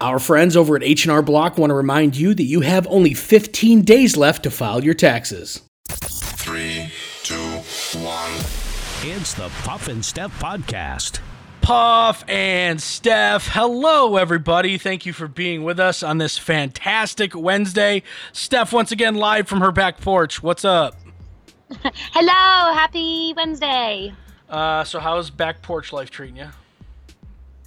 Our friends over at H&R Block want to remind you that you have only 15 days left to file your taxes. Three, two, one. It's the Puff and Steph Podcast. Puff and Steph. Hello, everybody. Thank you for being with us on this fantastic Wednesday. Steph, once again, live from her back porch. What's up? Hello, happy Wednesday. Uh, so, how's back porch life treating you?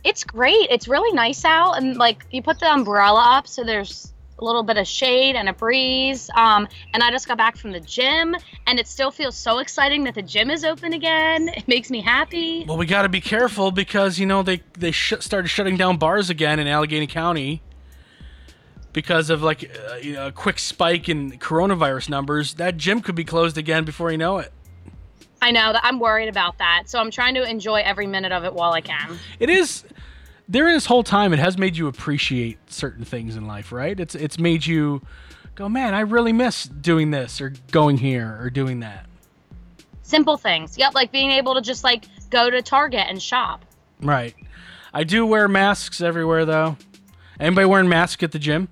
It's great. It's really nice out, and like you put the umbrella up, so there's a little bit of shade and a breeze. Um, and I just got back from the gym, and it still feels so exciting that the gym is open again. It makes me happy. Well, we got to be careful because you know they they sh- started shutting down bars again in Allegheny County because of like uh, you know, a quick spike in coronavirus numbers. That gym could be closed again before you know it. I know that I'm worried about that, so I'm trying to enjoy every minute of it while I can. It is during this whole time. It has made you appreciate certain things in life, right? It's it's made you go, man, I really miss doing this or going here or doing that. Simple things. Yep, like being able to just like go to Target and shop. Right. I do wear masks everywhere though. Anybody wearing masks at the gym?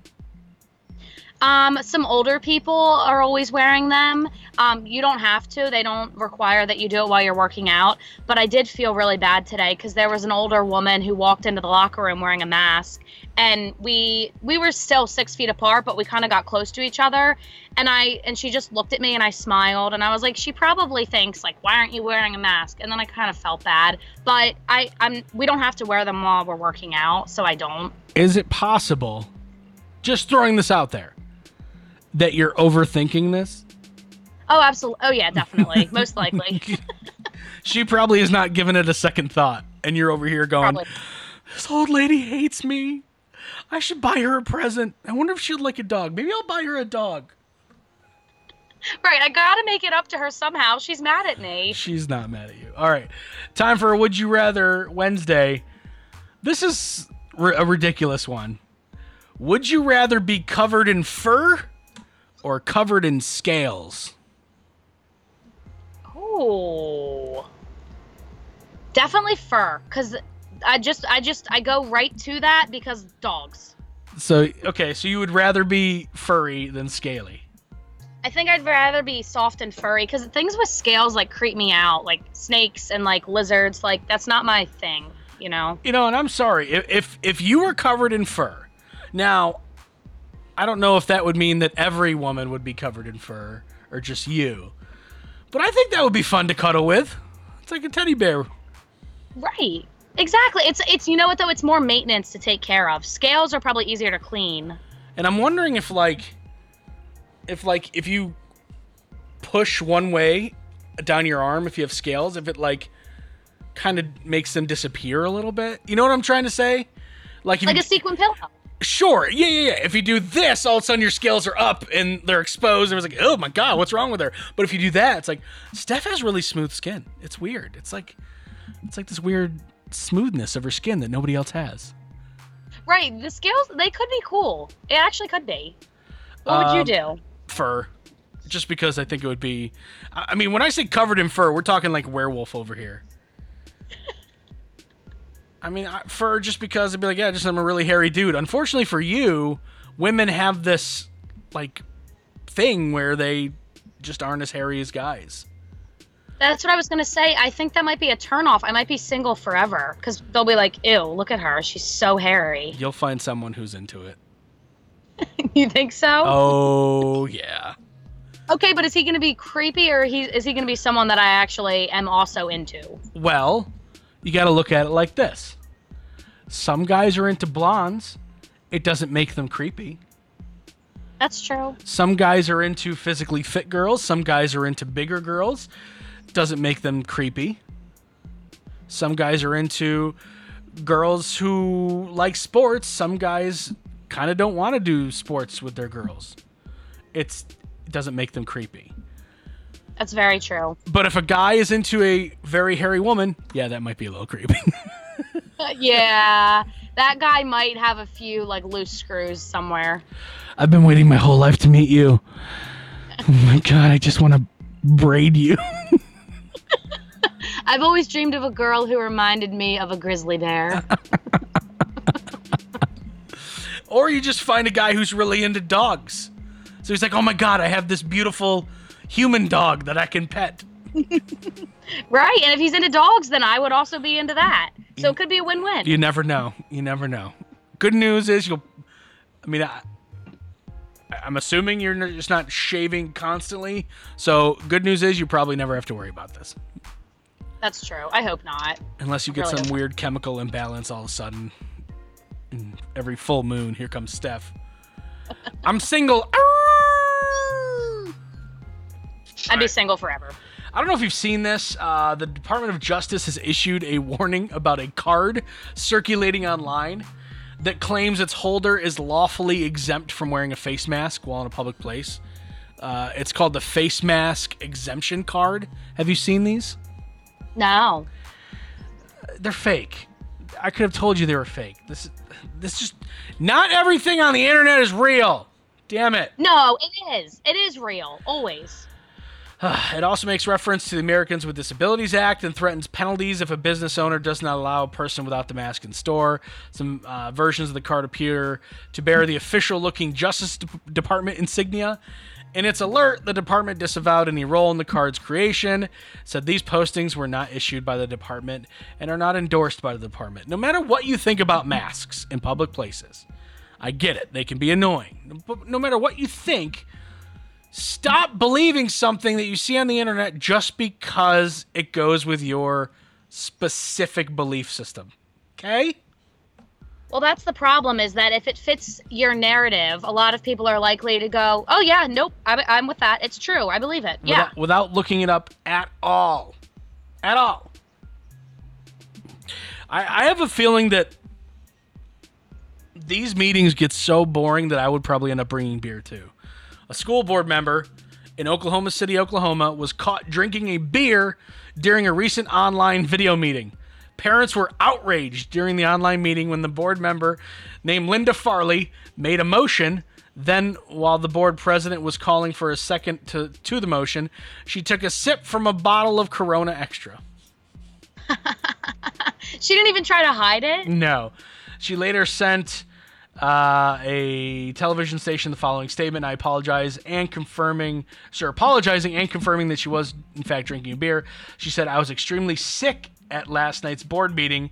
Um, some older people are always wearing them. Um, you don't have to. They don't require that you do it while you're working out. But I did feel really bad today because there was an older woman who walked into the locker room wearing a mask, and we we were still six feet apart, but we kind of got close to each other. And I and she just looked at me and I smiled and I was like, she probably thinks like, why aren't you wearing a mask? And then I kind of felt bad, but I I'm we don't have to wear them while we're working out, so I don't. Is it possible? Just throwing this out there that you're overthinking this. Oh, absolutely. Oh, yeah, definitely. Most likely. She probably is not giving it a second thought, and you're over here going, Probably. "This old lady hates me. I should buy her a present. I wonder if she'd like a dog. Maybe I'll buy her a dog." Right. I got to make it up to her somehow. She's mad at me. She's not mad at you. All right, time for a Would You Rather Wednesday. This is a ridiculous one. Would you rather be covered in fur or covered in scales? Oh. Definitely fur cuz I just I just I go right to that because dogs. So, okay, so you would rather be furry than scaly. I think I'd rather be soft and furry cuz things with scales like creep me out, like snakes and like lizards, like that's not my thing, you know. You know, and I'm sorry if if, if you were covered in fur. Now, I don't know if that would mean that every woman would be covered in fur or just you. But I think that would be fun to cuddle with. It's like a teddy bear. Right. Exactly. It's it's you know what though it's more maintenance to take care of. Scales are probably easier to clean. And I'm wondering if like if like if you push one way down your arm if you have scales, if it like kind of makes them disappear a little bit. You know what I'm trying to say? Like Like you, a sequin pillow. Sure. Yeah, yeah, yeah. If you do this, all of a sudden your scales are up and they're exposed. And it's like, oh my god, what's wrong with her? But if you do that, it's like Steph has really smooth skin. It's weird. It's like, it's like this weird smoothness of her skin that nobody else has. Right. The scales they could be cool. It actually could be. What would you Um, do? Fur, just because I think it would be. I mean, when I say covered in fur, we're talking like werewolf over here. I mean, for just because I'd be like, yeah, just I'm a really hairy dude. Unfortunately for you, women have this like thing where they just aren't as hairy as guys. That's what I was gonna say. I think that might be a turnoff. I might be single forever because they'll be like, "Ew, look at her. She's so hairy." You'll find someone who's into it. you think so? Oh yeah. Okay, but is he gonna be creepy or he is he gonna be someone that I actually am also into? Well, you got to look at it like this. Some guys are into blondes. It doesn't make them creepy. That's true. Some guys are into physically fit girls. Some guys are into bigger girls. Doesn't make them creepy. Some guys are into girls who like sports. Some guys kind of don't want to do sports with their girls. It's it doesn't make them creepy. That's very true. But if a guy is into a very hairy woman, yeah, that might be a little creepy. yeah, that guy might have a few like loose screws somewhere. I've been waiting my whole life to meet you. Oh my god, I just want to braid you. I've always dreamed of a girl who reminded me of a grizzly bear. Or you just find a guy who's really into dogs. So he's like, oh my God, I have this beautiful human dog that I can pet. Right. And if he's into dogs, then I would also be into that. So it could be a win win. You never know. You never know. Good news is you'll. I mean, I, I'm assuming you're just not shaving constantly. So good news is you probably never have to worry about this, That's true. I hope not. unless you get Really some weird chemical imbalance all of a sudden. And every full moon, here comes Steph. I'm single. Ah! I'd be single forever. I don't know if you've seen this. Uh, the Department of Justice has issued a warning about a card circulating online that claims its holder is lawfully exempt from wearing a face mask while in a public place. Uh, it's called the Face Mask Exemption Card. Have you seen these? No. They're fake. I could have told you they were fake. This, this just not everything on the internet is real. Damn it. No, it is. It is real. Always. It also makes reference to the Americans with Disabilities Act and threatens penalties if a business owner does not allow a person without the mask in store. Some uh, versions of the card appear to bear the official looking Justice De- Department insignia. In its alert, the department disavowed any role in the card's creation, said these postings were not issued by the department and are not endorsed by the department. No matter what you think about masks in public places, I get it, they can be annoying. But no matter what you think, stop believing something that you see on the internet just because it goes with your specific belief system. Okay? Well, that's the problem is that if it fits your narrative, a lot of people are likely to go, oh, yeah, nope, I'm, I'm with that. It's true. I believe it. Yeah. Without, without looking it up at all. At all. I, I have a feeling that these meetings get so boring that I would probably end up bringing beer too. A school board member in Oklahoma City, Oklahoma, was caught drinking a beer during a recent online video meeting. Parents were outraged during the online meeting when the board member named Linda Farley made a motion. Then, while the board president was calling for a second to, to the motion, she took a sip from a bottle of Corona Extra. She didn't even try to hide it. No. She later sent uh, a television station the following statement I apologize and confirming, sir, apologizing and confirming that she was, in fact, drinking a beer. She said, I was extremely sick at last night's board meeting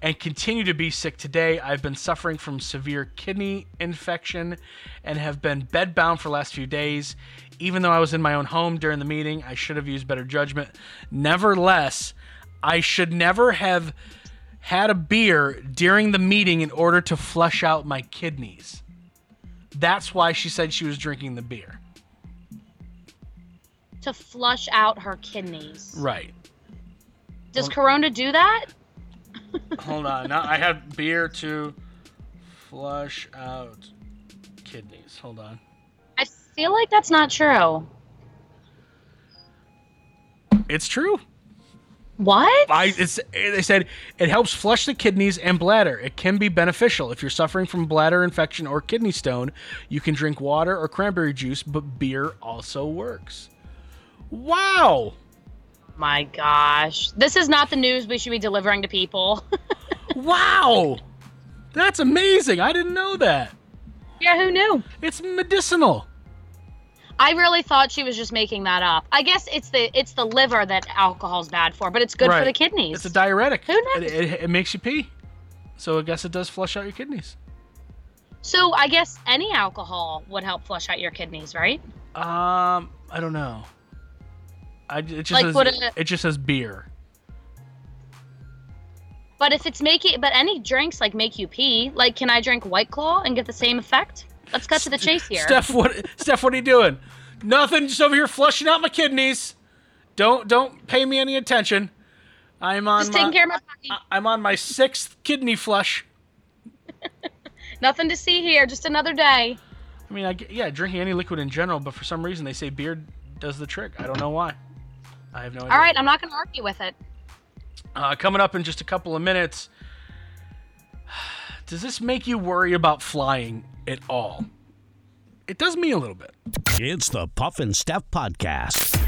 and continue to be sick today. I've been suffering from severe kidney infection and have been bedbound for the last few days. Even though I was in my own home during the meeting, I should have used better judgment. Nevertheless, I should never have had a beer during the meeting in order to flush out my kidneys. That's why she said she was drinking the beer. To flush out her kidneys. Right. Does Corona do that? Hold on. Now I had beer to flush out kidneys. Hold on. I feel like that's not true. It's true. What? I it's they said it helps flush the kidneys and bladder. It can be beneficial if you're suffering from bladder infection or kidney stone. You can drink water or cranberry juice, but beer also works. Wow. My gosh. This is not the news we should be delivering to people. Wow. That's amazing. I didn't know that. yeah, who knew? It's medicinal. I really thought she was just making that up. I guess it's the it's the liver that alcohol's bad for, but it's good Right. for the kidneys. It's a diuretic. Who It, knows? it, it makes you pee. So I guess it does flush out your kidneys. so I guess any alcohol would help flush out your kidneys, right? Um, I don't know. I, it just Like, says, it- it just says beer. But if it's making but any drinks like make you pee, like can I drink White Claw and get the same effect? Let's cut to the chase here. Steph, what Steph, what are you doing? Nothing, just over here flushing out my kidneys. Don't don't pay me any attention. I'm on just my, taking care of my body. I'm on my sixth kidney flush. Nothing to see here, just another day. I mean, I, yeah, drinking any liquid in general, but for some reason they say beer does the trick. I don't know why. I have no idea. All right, I'm not going to argue with it. Uh, coming up in just a couple of minutes. Does this make you worry about flying at all? It does me a little bit. It's the Puff and Steph Podcast.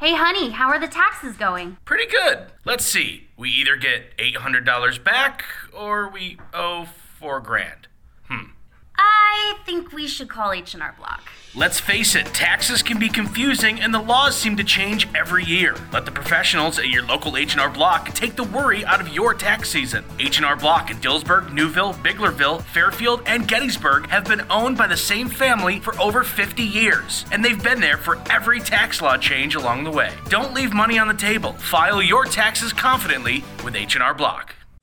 Hey, honey, how are the taxes going? Pretty good. Let's see. We either get $800 back or we owe 4 grand. I think we should call H&R Block. Let's face it, taxes can be confusing and the laws seem to change every year. Let the professionals at your local H&R Block take the worry out of your tax season. H&R Block in Dillsburg, Newville, Biglerville, Fairfield, and Gettysburg have been owned by the same family for over 50 years, and they've been there for every tax law change along the way. Don't leave money on the table. File your taxes confidently with H&R Block.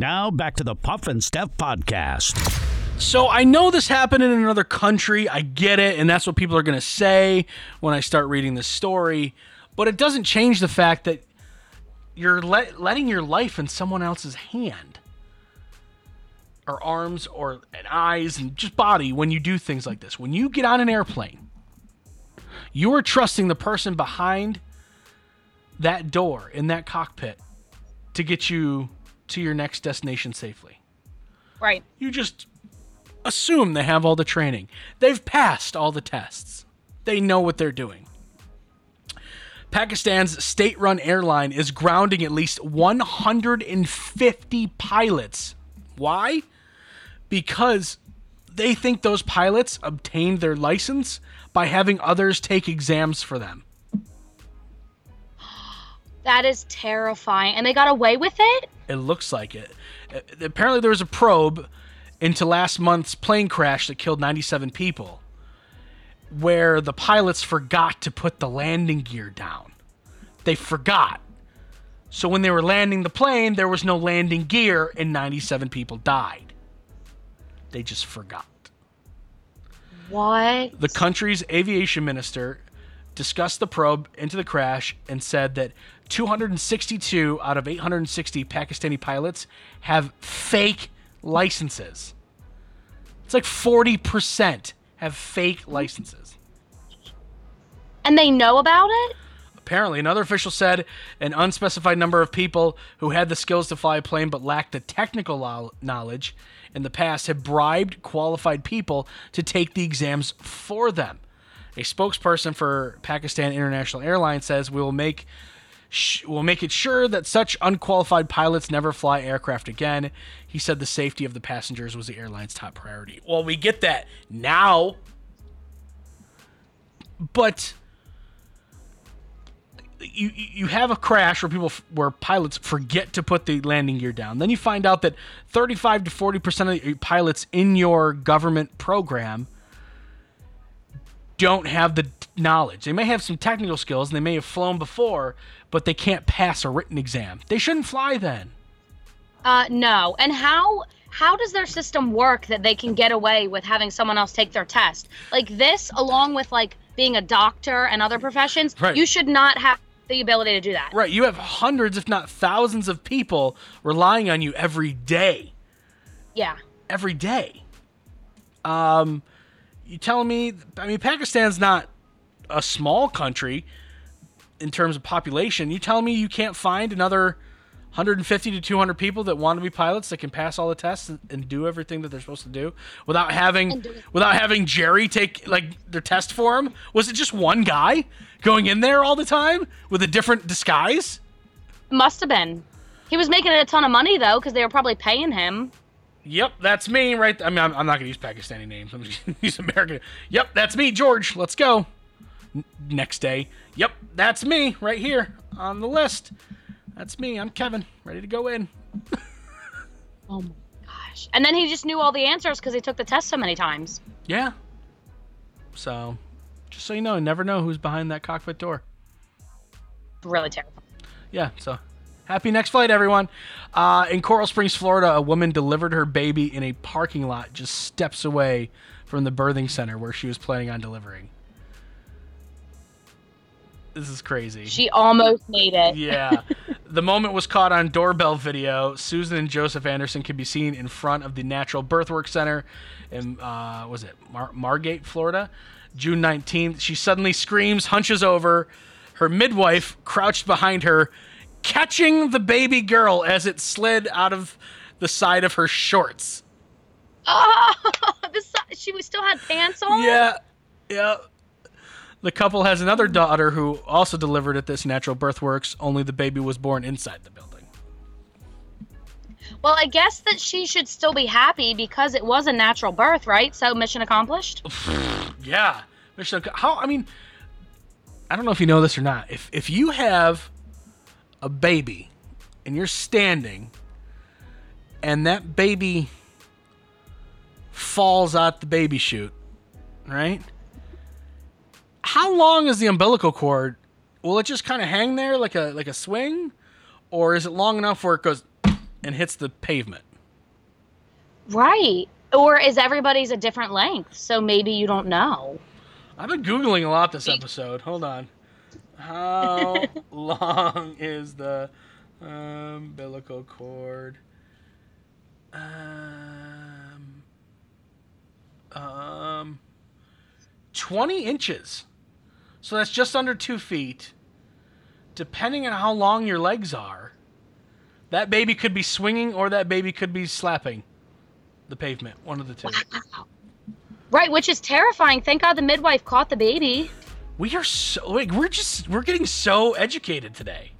Now back to the Puff and Steph podcast. So I know this happened in another country. I get it, and that's what people are going to say when I start reading this story. But it doesn't change the fact that you're let, letting your life in someone else's hand, or arms, or and eyes, and just body when you do things like this. When you get on an airplane, you are trusting the person behind that door in that cockpit to get you to your next destination safely. Right. You just assume they have all the training. They've passed all the tests. They know what they're doing. Pakistan's state run airline is grounding at least 150 pilots. Why? Because they think those pilots obtained their license by having others take exams for them. That is terrifying. And they got away with it? It looks like it. Uh, Apparently, there was a probe into last month's plane crash that killed 97 people, where the pilots forgot to put the landing gear down. They forgot. So when they were landing the plane, there was no landing gear, and 97 people died. They just forgot. What? The country's aviation minister discussed the probe into the crash and said that 262 out of 860 Pakistani pilots have fake licenses. It's like 40% have fake licenses. And they know about it? Apparently, another official said an unspecified number of people who had the skills to fly a plane but lacked the technical knowledge in the past have bribed qualified people to take the exams for them. A spokesperson for Pakistan International Airlines says we will make sh- will make it sure that such unqualified pilots never fly aircraft again. He said the safety of the passengers was the airline's top priority. Well, we get that now. But you you have a crash where people where pilots forget to put the landing gear down. Then you find out that 35 to 40% of the pilots in your government program don't have the knowledge. They may have some technical skills and they may have flown before, but they can't pass a written exam. They shouldn't fly then. Uh, no. And how how does their system work that they can get away with having someone else take their test? Like this, along with like being a doctor and other professions, Right. you should not have the ability to do that. Right, you have hundreds if not thousands of people relying on you every day. Yeah. every day. Um, You telling me? I mean, Pakistan's not a small country in terms of population. You telling me you can't find another 150 to 200 people that want to be pilots that can pass all the tests and, and do everything that they're supposed to do without having without having Jerry take like their test for them? Was it just one guy going in there all the time with a different disguise? Must have been. He was making a ton of money though, because they were probably paying him. Yep, that's me right. I mean, I'm, I'm not gonna use Pakistani names. I'm just gonna use American. Yep, that's me, George. Let's go. N- next day. Yep, that's me right here on the list. That's me. I'm Kevin, ready to go in. Oh my gosh! And then he just knew all the answers because he took the test so many times. Yeah. So, just so you know, you never know who's behind that cockpit door. Really terrible. Yeah. So, happy next flight, everyone. Uh, in Coral Springs, Florida, a woman delivered her baby in a parking lot just steps away from the birthing center where she was planning on delivering. This is crazy. She almost made it. Yeah. the moment was caught on doorbell video. Susan and Joseph Anderson can be seen in front of the Natural Birthwork Center in, uh, was it Mar- Margate, Florida? June 19th. She suddenly screams, hunches over. Her midwife crouched behind her, catching the baby girl as it slid out of the side of her shorts. Oh, this, she still had pants on. Yeah, yeah. The couple has another daughter who also delivered at this natural birth works, only the baby was born inside the building. Well, I guess that she should still be happy because it was a natural birth, right? So mission accomplished. Yeah. Mission How I mean I don't know if you know this or not. If if you have a baby and you're standing and that baby falls out the baby chute, right? How long is the umbilical cord? Will it just kind of hang there like a like a swing or is it long enough where it goes and hits the pavement? Right. Or is everybody's a different length? So maybe you don't know. I've been googling a lot this episode. Hold on. How long is the umbilical cord? Um, um, twenty inches. So that's just under two feet. Depending on how long your legs are, that baby could be swinging or that baby could be slapping the pavement. One of the two. Right, which is terrifying. Thank God the midwife caught the baby. We are so like we're just we're getting so educated today.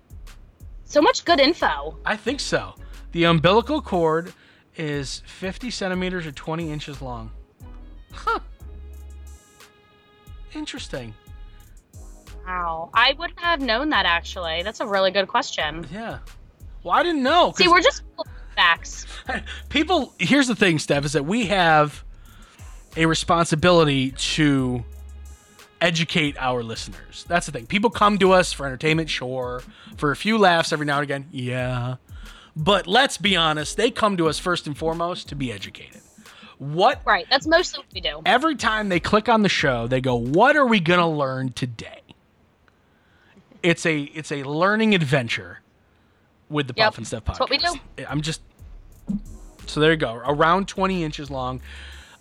So much good info. I think so. The umbilical cord is 50 centimeters or 20 inches long. Huh. Interesting. Wow. I wouldn't have known that actually. That's a really good question. Yeah. Well, I didn't know. See, we're just facts. people. Here's the thing, Steph, is that we have a responsibility to educate our listeners. That's the thing. People come to us for entertainment, sure, for a few laughs every now and again, yeah. But let's be honest, they come to us first and foremost to be educated. What Right. That's mostly what we do. every time they click on the show, they go, "What are we gonna learn today?" It's a it's a learning adventure with the Yep, Puff and Steph podcast. that's what we do. I'm just so there you go, around 20 inches long.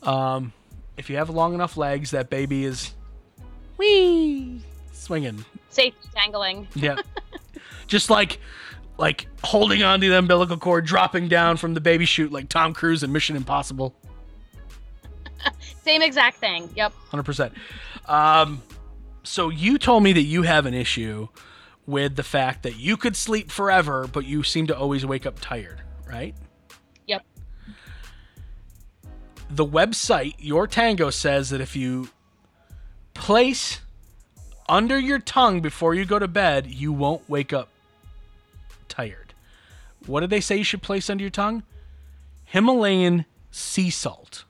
Um, if you have long enough legs, that baby is wee swinging. Safety dangling. Yeah, just like like holding onto the umbilical cord, dropping down from the baby chute like Tom Cruise in Mission Impossible. Same exact thing. Yep. Hundred percent. Um, so you told me that you have an issue with the fact that you could sleep forever, but you seem to always wake up tired, right? Yep. The website Your Tango says that if you place under your tongue before you go to bed, you won't wake up tired. What did they say you should place under your tongue? Himalayan sea salt.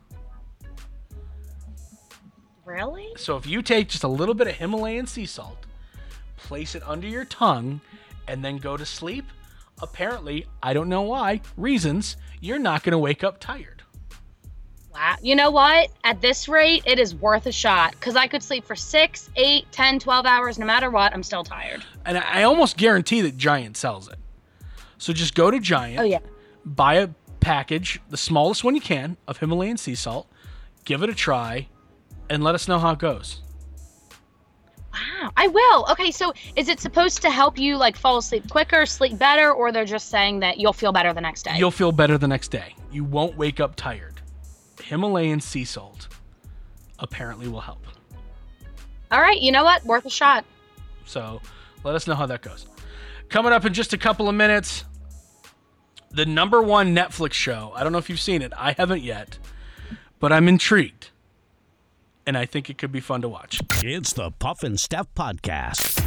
Really? So if you take just a little bit of Himalayan sea salt, place it under your tongue, and then go to sleep, apparently, I don't know why, reasons, you're not going to wake up tired. You know what? At this rate, it is worth a shot because I could sleep for six, eight, ten, twelve hours. No matter what, I'm still tired. And I I almost guarantee that Giant sells it. So just go to Giant, Oh, yeah. buy a package, the smallest one you can, of Himalayan sea salt, give it a try, and let us know how it goes. Wow, I will. Okay, so is it supposed to help you like fall asleep quicker, sleep better, or they're just saying that you'll feel better the next day? You'll feel better the next day. You won't wake up tired. Himalayan sea salt apparently will help. All right, you know what? Worth a shot. So let us know how that goes. Coming up in just a couple of minutes, the number one Netflix show. I don't know if you've seen it. I haven't yet, but I'm intrigued. And I think it could be fun to watch. It's the Puff and Steph Podcast.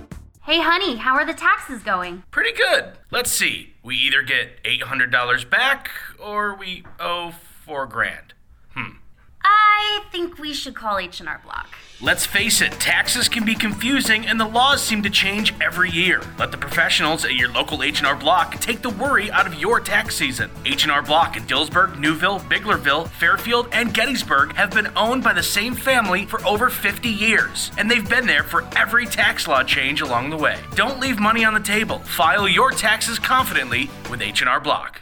Hey, honey, how are the taxes going? Pretty good. Let's see. We either get $800 back or we owe 4 grand. Hmm. I think we should call H&R Block. Let's face it, taxes can be confusing and the laws seem to change every year. Let the professionals at your local H&R Block take the worry out of your tax season. H&R Block in Dillsburg, Newville, Biglerville, Fairfield, and Gettysburg have been owned by the same family for over 50 years, and they've been there for every tax law change along the way. Don't leave money on the table. File your taxes confidently with H&R Block.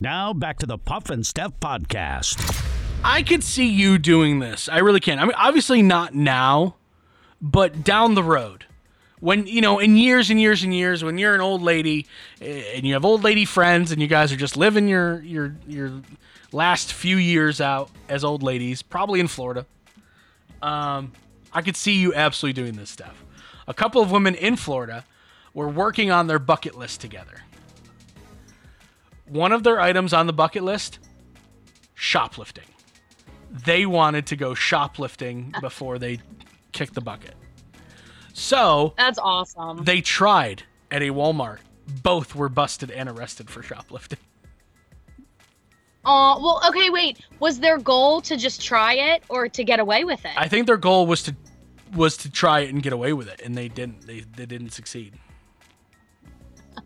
Now back to the Puff and Steph Podcast. I could see you doing this. I really can. I mean, obviously not now, but down the road. When, you know, in years and years and years, when you're an old lady eh, and you have old lady friends and you guys are just living your your your last few years out as old ladies, probably in Florida. Um, I could see you absolutely doing this stuff. A couple of women in Florida were working on their bucket list together. One of their items on the bucket list shoplifting. They wanted to go shoplifting before they kicked the bucket. So That's awesome. they tried at a Walmart. Both were busted and arrested for shoplifting. Oh, well, okay, wait. Was their goal to just try it or to get away with it? I think their goal was to was to try it and get away with it, and they didn't. They they didn't succeed.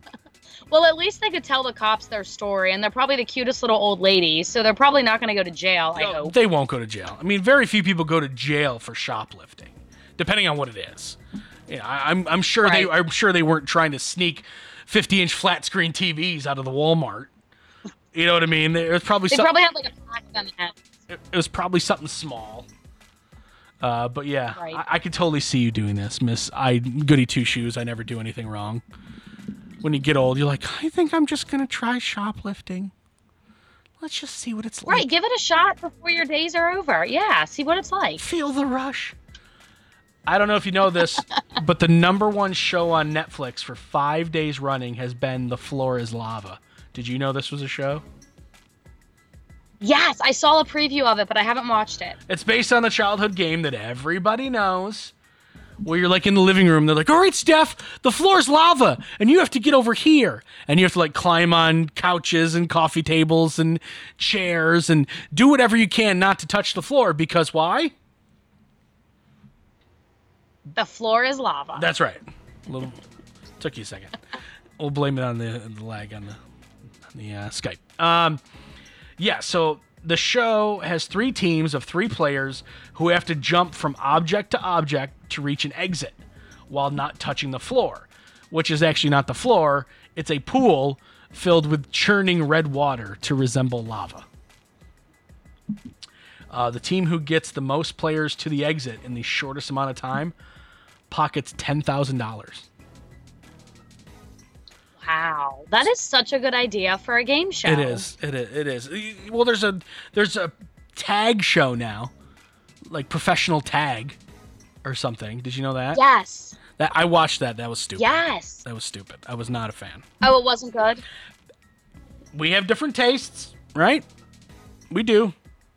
well, at least they could tell the cops their story, and they're probably the cutest little old ladies, so they're probably not going to go to jail, I No, hope. They won't go to jail. I mean, very few people go to jail for shoplifting, depending on what it is. Yeah, I, I'm I'm sure they I'm sure they weren't trying to sneak 50 inch flat screen TVs out of the Walmart. You know what I mean? It was probably They some- probably have like a pack on it, it was probably something small. Uh, but yeah, Right. I, I could totally see you doing this, Miss. I goody two shoes. I never do anything wrong. When you get old, you're like, I think I'm just gonna try shoplifting. Let's just see what it's like. Right, give it a shot before your days are over. Yeah, see what it's like. Feel the rush. I don't know if you know this, but the number one show on Netflix for five days running has been The Floor is Lava. Did you know this was a show? Yes, I saw a preview of it, but I haven't watched it. It's based on a childhood game that everybody knows. Where you're like in the living room, they're like, "All right, Steph, the floor's lava, and you have to get over here." And you have to like climb on couches and coffee tables and chairs and do whatever you can not to touch the floor because why? The floor is lava. That's right. A little took you a second. We'll blame it on the, the lag on the the uh, Skype. Um, yeah, so the show has three teams of three players who have to jump from object to object to reach an exit while not touching the floor, which is actually not the floor, it's a pool filled with churning red water to resemble lava. Uh, the team who gets the most players to the exit in the shortest amount of time pockets $10,000. Wow, that is such a good idea for a game show. It is. It is. It is. Well, there's a there's a tag show now, like professional tag, or something. Did you know that? Yes. That I watched that. That was stupid. Yes. That was stupid. I was not a fan. Oh, it wasn't good. We have different tastes, right? We do.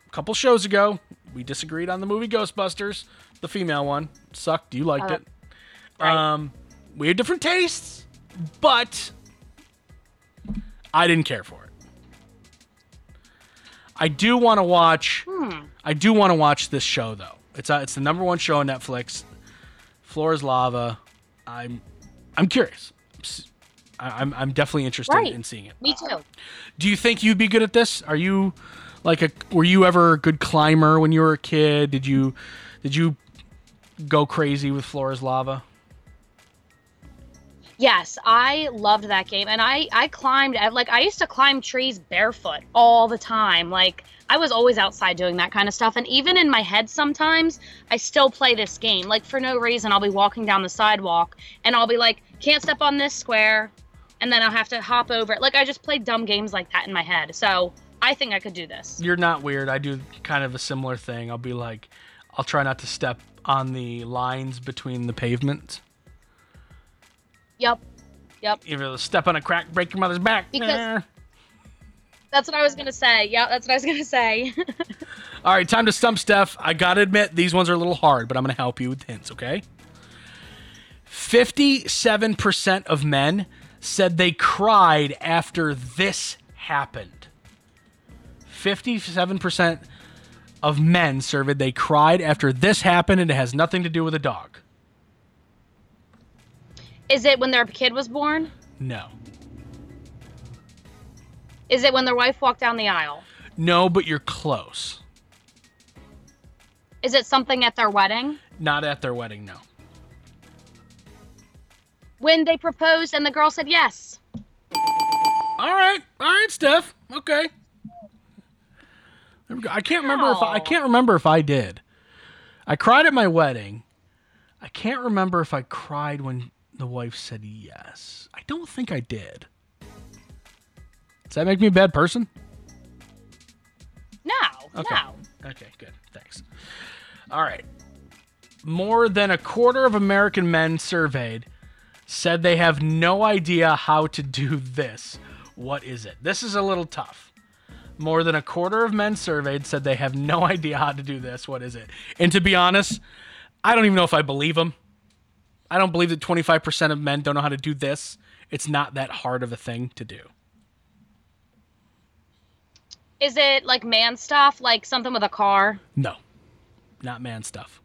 A couple shows ago, we disagreed on the movie Ghostbusters, the female one. Sucked. You liked Uh, it. right. Um, we have different tastes, but I didn't care for it. I do want to watch. I do want to watch this show though. It's uh, it's the number one show on Netflix. Floor is lava. I'm I'm curious. I'm I'm definitely interested Right. in seeing it. Me too. Do you think you'd be good at this? Are you like a were you ever a good climber when you were a kid? Did you did you go crazy with floor is lava? Yes, I loved that game, and I I climbed like I used to climb trees barefoot all the time. Like I was always outside doing that kind of stuff, and even in my head sometimes I still play this game. Like for no reason, I'll be walking down the sidewalk and I'll be like, can't step on this square, and then I'll have to hop over it. Like I just play dumb games like that in my head. So I think I could do this. You're not weird. I do kind of a similar thing. I'll be like I'll try not to step on the lines between the pavement. Yep, yep. Either step on a crack, break your mother's back. Because- Nah. That's what I was gonna say. Yep, that's what I was gonna say. All right, time to stump Steph. I gotta admit, these ones are a little hard, but I'm gonna help you with hints, okay? 57% of men said they cried after this happened. 57% of men surveyed they cried after this happened, and it has nothing to do with a dog. Is it when their kid was born? No. Is it when their wife walked down the aisle? No, but you're close. Is it something at their wedding? Not at their wedding, no. When they proposed and the girl said yes. All right, all right, Steph. Okay. There we go. I can't remember if I, I can't remember if I did. I cried at my wedding. I can't remember if I cried when the wife said yes. I don't think I did. Does that make me a bad person? No, Okay. no. Okay, good. Thanks. All right. More than a quarter of American men surveyed said they have no idea how to do this. What is it? This is a little tough. More than a quarter of men surveyed said they have no idea how to do this. What is it? And to be honest, I don't even know if I believe them. I don't believe that 25% of men don't know how to do this. It's not that hard of a thing to do. Is it like man stuff, like something with a car? No. Not man stuff.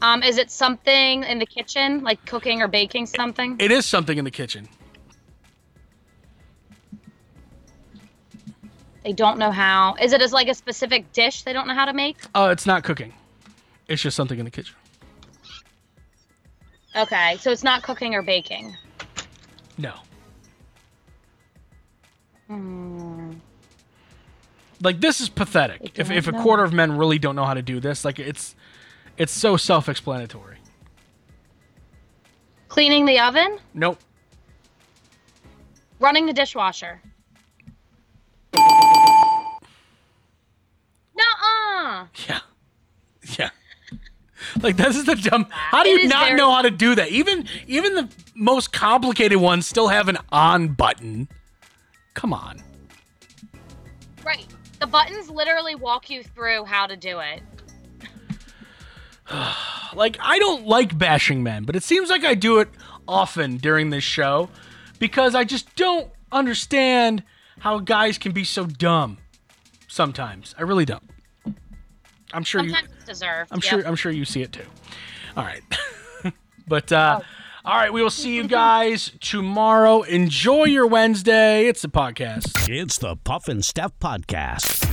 Um, is it something in the kitchen, like cooking or baking something? It is something in the kitchen. They don't know how. Is it as like a specific dish they don't know how to make? Oh, it's not cooking. It's just something in the kitchen. Okay, so it's not cooking or baking. No. Hmm. Like this is pathetic. If if a know. quarter of men really don't know how to do this, like it's it's so self-explanatory. Cleaning the oven? Nope. Running the dishwasher? Nuh-uh. Yeah. Yeah. Like this is the dumb. How do It you not very- know how to do that? Even even the most complicated ones still have an on button. Come on. Right. The buttons literally walk you through how to do it. Like I don't like bashing men, but it seems like I do it often during this show because I just don't understand how guys can be so dumb. Sometimes I really don't. I'm sure you. Sometimes it's deserved. I'm Yep. sure. I'm sure you see it too. All right, but uh, Oh. All right, we will see you guys tomorrow. Enjoy your Wednesday. It's the podcast. It's the Puff and Steph Podcast.